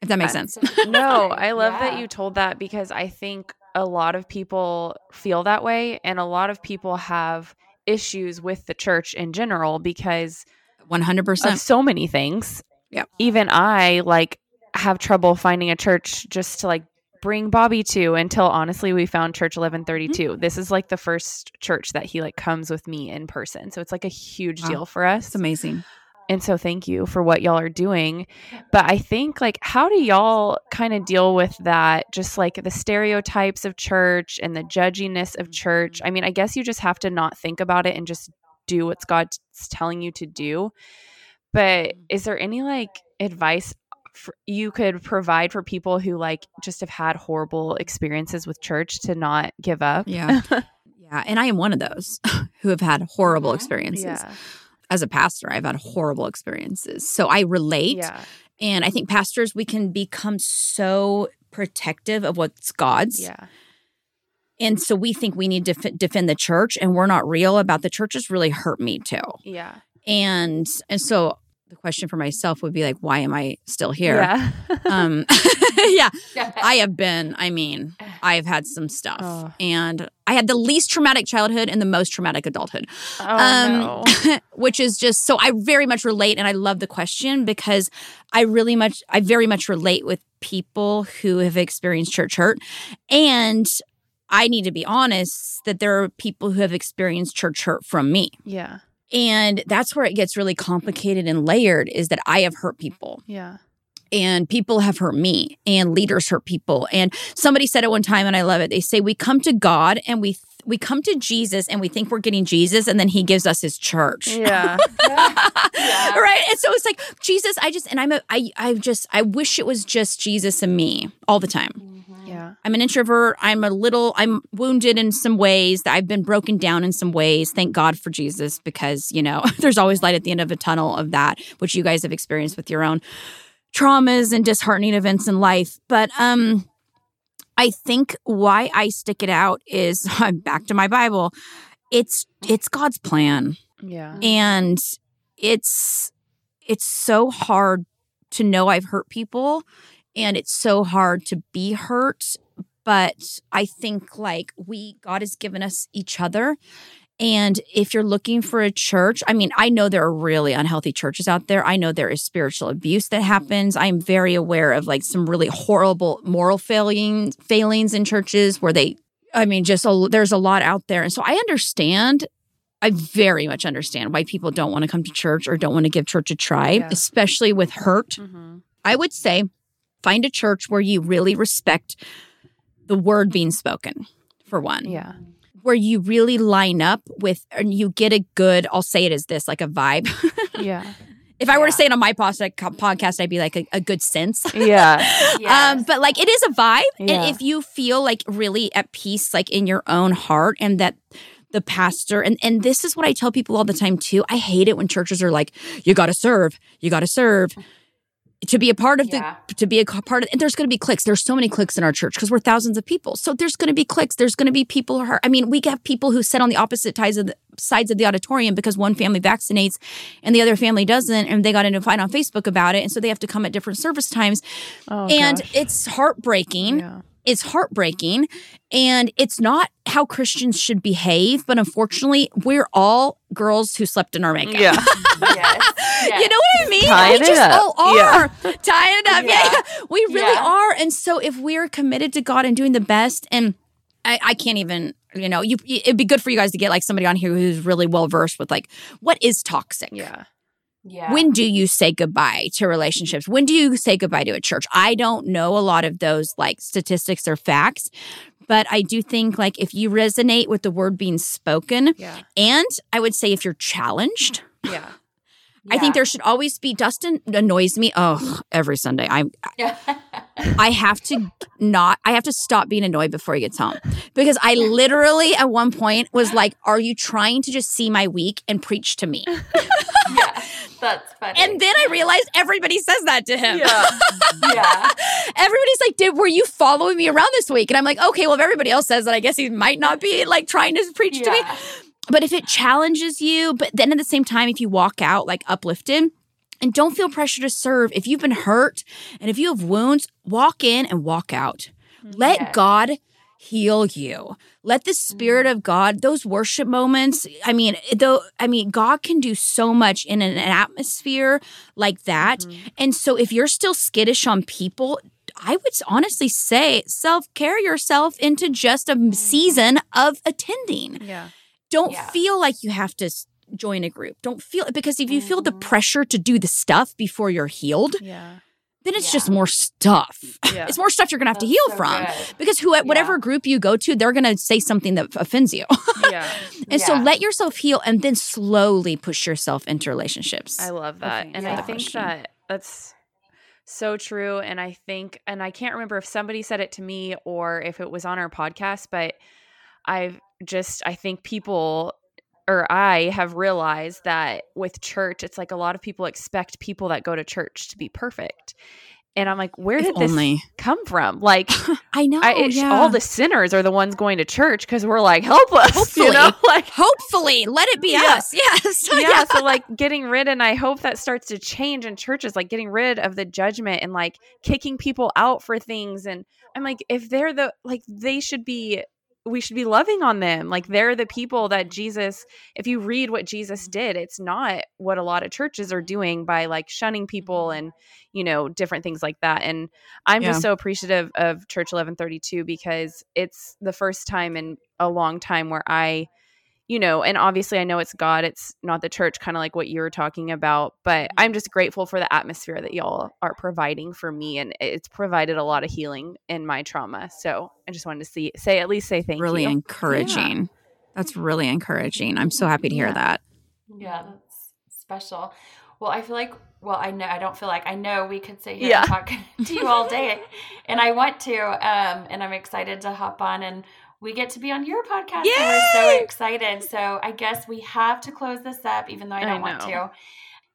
If that makes sense. no, I *laughs* love yeah. that you told that because I think a lot of people feel that way. And a lot of people have issues with the church in general because 100% of so many things. Yeah. Even I, like, have trouble finding a church just to like bring Bobby to until honestly we found Church 1132. Mm-hmm. This is like the first church that he like comes with me in person. So it's like a huge wow. deal for us. It's amazing. And so thank you for what y'all are doing. But I think like how do y'all kind of deal with that just like the stereotypes of church and the judginess of church? I mean, I guess you just have to not think about it and just do what God's telling you to do. But is there any like advice for, you could provide for people who like just have had horrible experiences with church to not give up. Yeah. *laughs* yeah. And I am one of those *laughs* who have had horrible mm-hmm. experiences. Yeah. As a pastor, I've had horrible experiences. So I relate. Yeah. And I think pastors, we can become so protective of what's God's. Yeah. And so we think we need to f- defend the church and we're not real about the church has really hurt me too. Yeah. And and so the question for myself would be like, why am I still here? Yeah. um, *laughs* *laughs* yeah. I have been, I mean, *sighs* I have had some stuff. Oh. And I had the least traumatic childhood and the most traumatic adulthood. Oh, um, no. *laughs* which is just so I very much relate and I love the question because I really much I very much relate with people who have experienced church hurt. And I need to be honest that there are people who have experienced church hurt from me. Yeah. And that's where it gets really complicated and layered is that I have hurt people. Yeah. And people have hurt me, and leaders hurt people. And somebody said it one time, and I love it. They say, We come to God and we we come to Jesus and we think we're getting Jesus and then he gives us his church. Yeah. yeah. *laughs* yeah. Right. And so it's like, Jesus, I just, and I'm a, I, I just, I wish it was just Jesus and me all the time. I'm an introvert. I'm a little, I'm wounded in some ways. I've been broken down in some ways. Thank God for Jesus because, you know, *laughs* there's always light at the end of a tunnel of that, which you guys have experienced with your own traumas and disheartening events in life. But, um, I think why I stick it out is *laughs* I'm back to my Bible. It's it's God's plan. Yeah. And it's it's so hard to know I've hurt people and it's so hard to be hurt but i think like we god has given us each other and if you're looking for a church, I mean, I know there are really unhealthy churches out there. I know there is spiritual abuse that happens. I'm very aware of like some really horrible moral failings failings in churches where they I mean, just a, there's a lot out there. And so I understand I very much understand why people don't want to come to church or don't want to give church a try, yeah. especially with hurt. Mm-hmm. I would say find a church where you really respect the word being spoken, for one. Yeah. Where you really line up with and you get a good, I'll say it as this, like a vibe. *laughs* yeah. If I were to say it on my podcast, I'd be like a, a good sense. *laughs* Yeah. *laughs* yes. um, but like it is a vibe. Yeah. And if you feel like really at peace, like in your own heart, and that the pastor and and this is what I tell people all the time too. I hate it when churches are like, you gotta serve, you gotta serve to be a part of yeah. the to be a part of and there's going to be cliques. There's so many cliques in our church because we're thousands of people. So there's going to be cliques. There's going to be people who are i mean we have people who sit on the opposite sides of the sides of the auditorium because one family vaccinates and the other family doesn't and they got into a fight on facebook about it and so they have to come at different service times. Oh, and gosh. it's heartbreaking. Yeah is heartbreaking and it's not how Christians should behave, but unfortunately, we're all girls who slept in our makeup. Yeah. *laughs* yes. Yes. You know what I mean? Tying we just up. all are. Yeah. Tying it up. Yeah. yeah. We really yeah. are. And so if we're committed to God and doing the best, and I, I can't even, you know, you it'd be good for you guys to get like somebody on here who's really well versed with like what is toxic. Yeah. Yeah. When do you say goodbye to relationships? When do you say goodbye to a church? I don't know a lot of those like statistics or facts, but I do think like if you resonate with the word being spoken, yeah. and I would say if you're challenged, yeah. *laughs* I think there should always be. Dustin annoys me. Oh, every Sunday I, *laughs* I have to not. I have to stop being annoyed before he gets home because I literally at one point was like, "Are you trying to just see my week and preach to me?" That's funny. And then I realized everybody says that to him. Yeah. *laughs* yeah. Everybody's like, "Did were you following me around this week?" And I'm like, "Okay, well, if everybody else says that, I guess he might not be like trying to preach yeah. to me." But if it challenges you, but then at the same time, if you walk out like uplifted, and don't feel mm-hmm. pressure to serve. If you've been hurt and if you have wounds, walk in and walk out. Let yes. God heal you. Let the spirit of God, those worship moments, I mean, though I mean, God can do so much in an, atmosphere like that. Mm-hmm. And so if you're still skittish on people, I would honestly say self-care yourself into just a mm-hmm. season of attending. Yeah. Don't yeah. feel like you have to join a group. Don't feel because if you feel the mm-hmm. pressure to do the stuff before you're healed, yeah then it's yeah. just more stuff. *laughs* Yeah. It's more stuff you're gonna have That's to heal so from good. because who, whatever yeah. group you go to, they're gonna say something that offends you. *laughs* yeah. And so let yourself heal and then slowly push yourself into relationships. I love that, and I think question. that that's so true. And I think, and I can't remember if somebody said it to me or if it was on our podcast, but I've just I think people or I have realized that with church, it's like a lot of people expect people that go to church to be perfect. And I'm like, where did this only. come from? Like, *laughs* I know I, yeah. all the sinners are the ones going to church because we're like helpless. *laughs* Hopefully, you know? *laughs* like, hopefully, let it be yeah. us. Yes, yeah, yeah. So like getting rid, and I hope that starts to change in churches, like getting rid of the judgment and like kicking people out for things. And I'm like, if they're the like, they should be we should be loving on them. Like they're the people that Jesus, if you read what Jesus mm-hmm. did, it's not what a lot of churches are doing by like shunning people mm-hmm. and, you know, different things like that. And I'm yeah. just so appreciative of Church 1132 because it's the first time in a long time where I you know, and obviously I know it's God, it's not the church, kind of like what you were talking about. But mm-hmm. I'm just grateful for the atmosphere that y'all are providing for me, and it's provided a lot of healing in my trauma. So I just wanted to see, say at least say thank really you. Really encouraging. Yeah. That's really encouraging. I'm so happy to hear yeah. that. Yeah, that's special. Well, I feel like well, I know I don't feel like I know we could sit here yeah. and talk *laughs* to you all day, and I want to, um, and I'm excited to hop on and we get to be on your podcast. Yay! And we're so excited. So I guess we have to close this up, even though I don't I want to.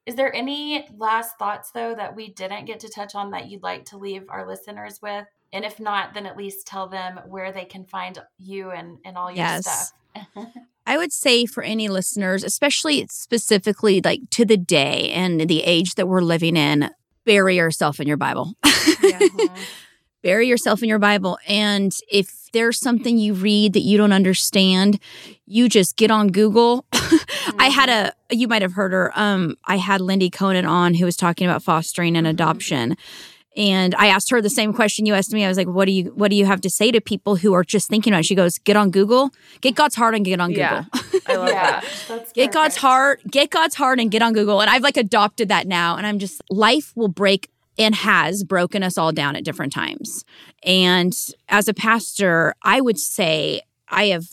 Is there any last thoughts, though, that we didn't get to touch on that you'd like to leave our listeners with? And if not, then at least tell them where they can find you and, and all your yes. stuff. *laughs* I would say for any listeners, especially specifically like to the day and the age that we're living in, bury yourself in your Bible. yeah. Uh-huh. *laughs* bury yourself in your Bible. And if there's something you read that you don't understand, you just get on Google. mm-hmm. *laughs* I had a, you might have heard her. Um, I had Lindy Conan on who was talking about fostering and mm-hmm. adoption. And I asked her the same question you asked me. I was like, "What do you What do you have to say to people who are just thinking about?" it? She goes, "Get on Google, get God's heart, and get on Google." Yeah, I love *laughs* yeah, that. get God's heart, get God's heart, and get on Google. And I've like adopted that now. And I'm just life will break and has broken us all down at different times. And as a pastor, I would say I have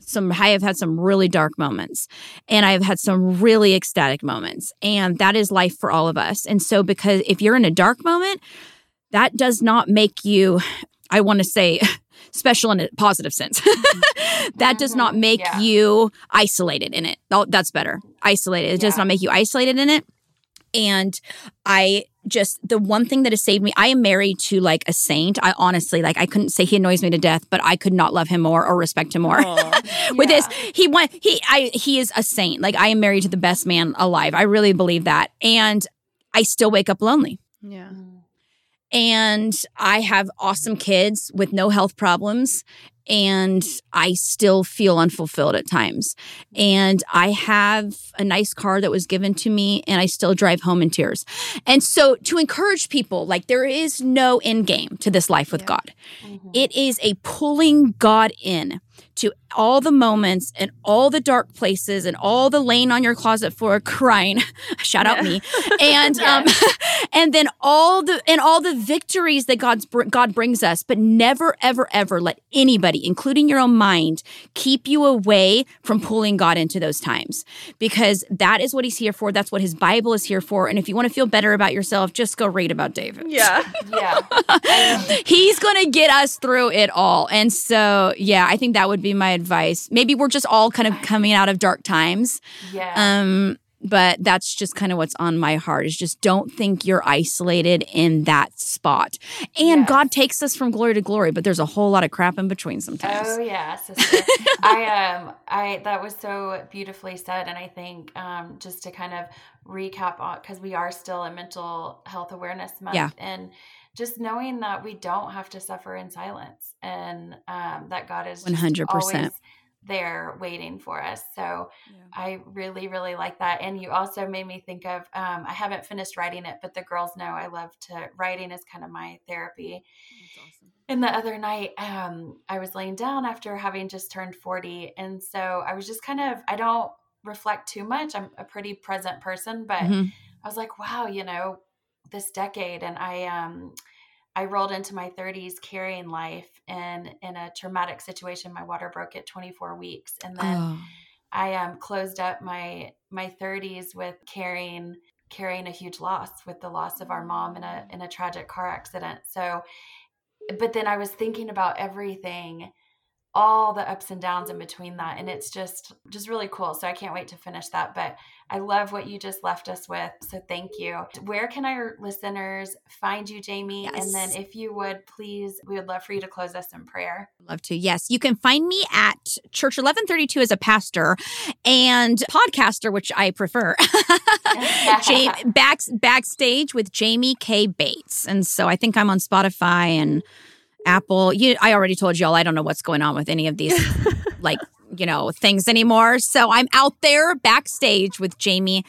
some I have had some really dark moments and I've had some really ecstatic moments and that is life for all of us. And so because if you're in a dark moment, that does not make you I want to say *laughs* special in a positive sense. *laughs* that does not mm-hmm. make yeah. you isolated in it. Oh, that's better. Isolated. It yeah. does not make you isolated in it. And I just the one thing that has saved me i am married to like a saint. I honestly like i couldn't say he annoys me to death but i could not love him more or respect him more. *laughs* With yeah. this he went he i he is a saint. Like i am married to the best man alive. I really believe that. And i still wake up lonely. Yeah and i have awesome kids with no health problems and I still feel unfulfilled at times. And I have a nice car that was given to me, and I still drive home in tears. And so, to encourage people, like there is no end game to this life with yeah. God, mm-hmm. it is a pulling God in to all the moments and all the dark places and all the laying on your closet floor crying. *laughs* Shout out me. *laughs* And um *laughs* and then all the and all the victories that god's god brings us but never ever ever let anybody including your own mind keep you away from pulling god into those times. Because that is what he's here for. That's what his bible is here for. And if you want to feel better about yourself just go read about david. Yeah. Yeah. He's gonna get us through it all. And so yeah i think that would be my advice. Maybe we're just all kind of coming out of dark times. Yeah. Um, but that's just kind of what's on my heart is just don't think you're isolated in that spot. And yes. God takes us from glory to glory, but there's a whole lot of crap in between sometimes. Oh yeah, sister. *laughs* I um I that was so beautifully said and I think um just to kind of recap on because we are still in mental health awareness month yeah. and just knowing that we don't have to suffer in silence and um, that God is 100% there waiting for us. So yeah. I really, really like that. And you also made me think of um, I haven't finished writing it, but the girls know I love to writing is kind of my therapy. Awesome. And the other night, um, I was laying down after having just turned 40. And so I was just kind of, I don't reflect too much. I'm a pretty present person, but mm-hmm. I was like, wow, you know, this decade. And I, um, I rolled into my 30s carrying life in in a traumatic situation. My water broke at 24 weeks, and then oh. I um, closed up my my 30s with carrying carrying a huge loss with the loss of our mom in a in a tragic car accident. So, but then I was thinking about everything all the ups and downs in between that and it's just just really cool so i can't wait to finish that but i love what you just left us with so thank you. Where can our listeners find you jamie? Yes. and then if you would please we would love for you to close us in prayer. Love to yes. You can find me at church 1132 as a pastor and podcaster which i prefer. *laughs* Jamie, *laughs* back, backstage with jamie k. Bates and so i think i'm on spotify and Apple. You, I already told y'all I don't know what's going on with any of these *laughs* like you know things anymore. So I'm out there backstage with Jamie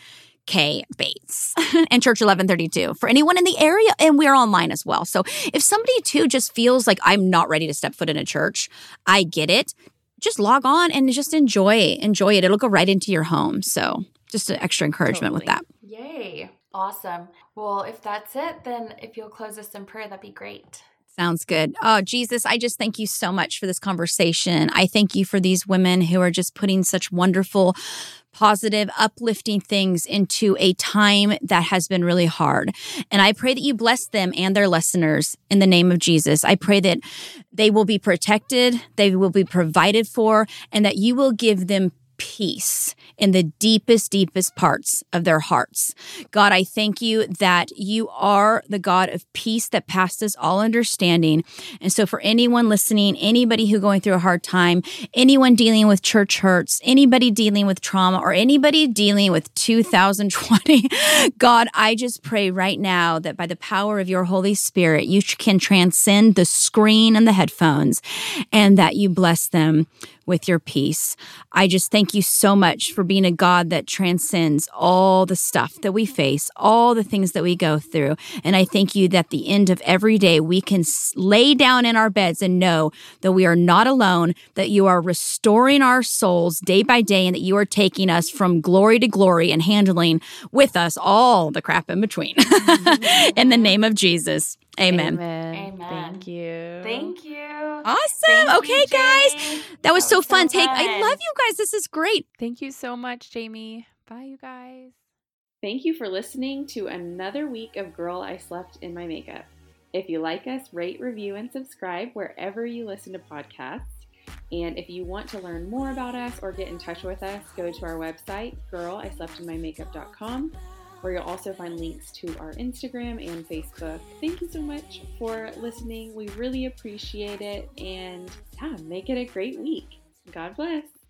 K Bates *laughs* and Church 1132 for anyone in the area, and we're online as well. So if somebody too just feels like I'm not ready to step foot in a church, I get it. Just log on and just enjoy enjoy it. It'll go right into your home. So just an extra encouragement totally. with that. Yay. Awesome. Well, if that's it, then if you'll close us in prayer, that'd be great. Sounds good. Oh, Jesus, I just thank you so much for this conversation. I thank you for these women who are just putting such wonderful, positive, uplifting things into a time that has been really hard. And I pray that you bless them and their listeners in the name of Jesus. I pray that they will be protected, they will be provided for, and that you will give them peace in the deepest, deepest parts of their hearts. God, I thank you that you are the God of peace that passes all understanding. And so, for anyone listening, anybody who going through a hard time, anyone dealing with church hurts, anybody dealing with trauma, or anybody dealing with 2020, *laughs* God, I just pray right now that by the power of your Holy Spirit, you can transcend the screen and the headphones and that you bless them with your peace. I just thank you so much for being a God that transcends all the stuff that we face, all the things that we go through. And I thank you that the end of every day we can lay down in our beds and know that we are not alone, that you are restoring our souls day by day, and that you are taking us from glory to glory and handling with us all the crap in between. *laughs* in the name of Jesus. Amen. Amen. Amen. Thank you. Thank you. Awesome. Thank okay, you, guys. That was, that so, was fun. so fun. Take I love you guys. This is great. Thank you so much, Jamie. Bye, you guys. Thank you for listening to another week of Girl I Slept in My Makeup. If you like us, rate, review, and subscribe wherever you listen to podcasts. And if you want to learn more about us or get in touch with us, go to our website, girlisleptinmymakeup.com where you'll also find links to our Instagram and Facebook. Thank you so much for listening. We really appreciate it. And yeah, make it a great week. God bless.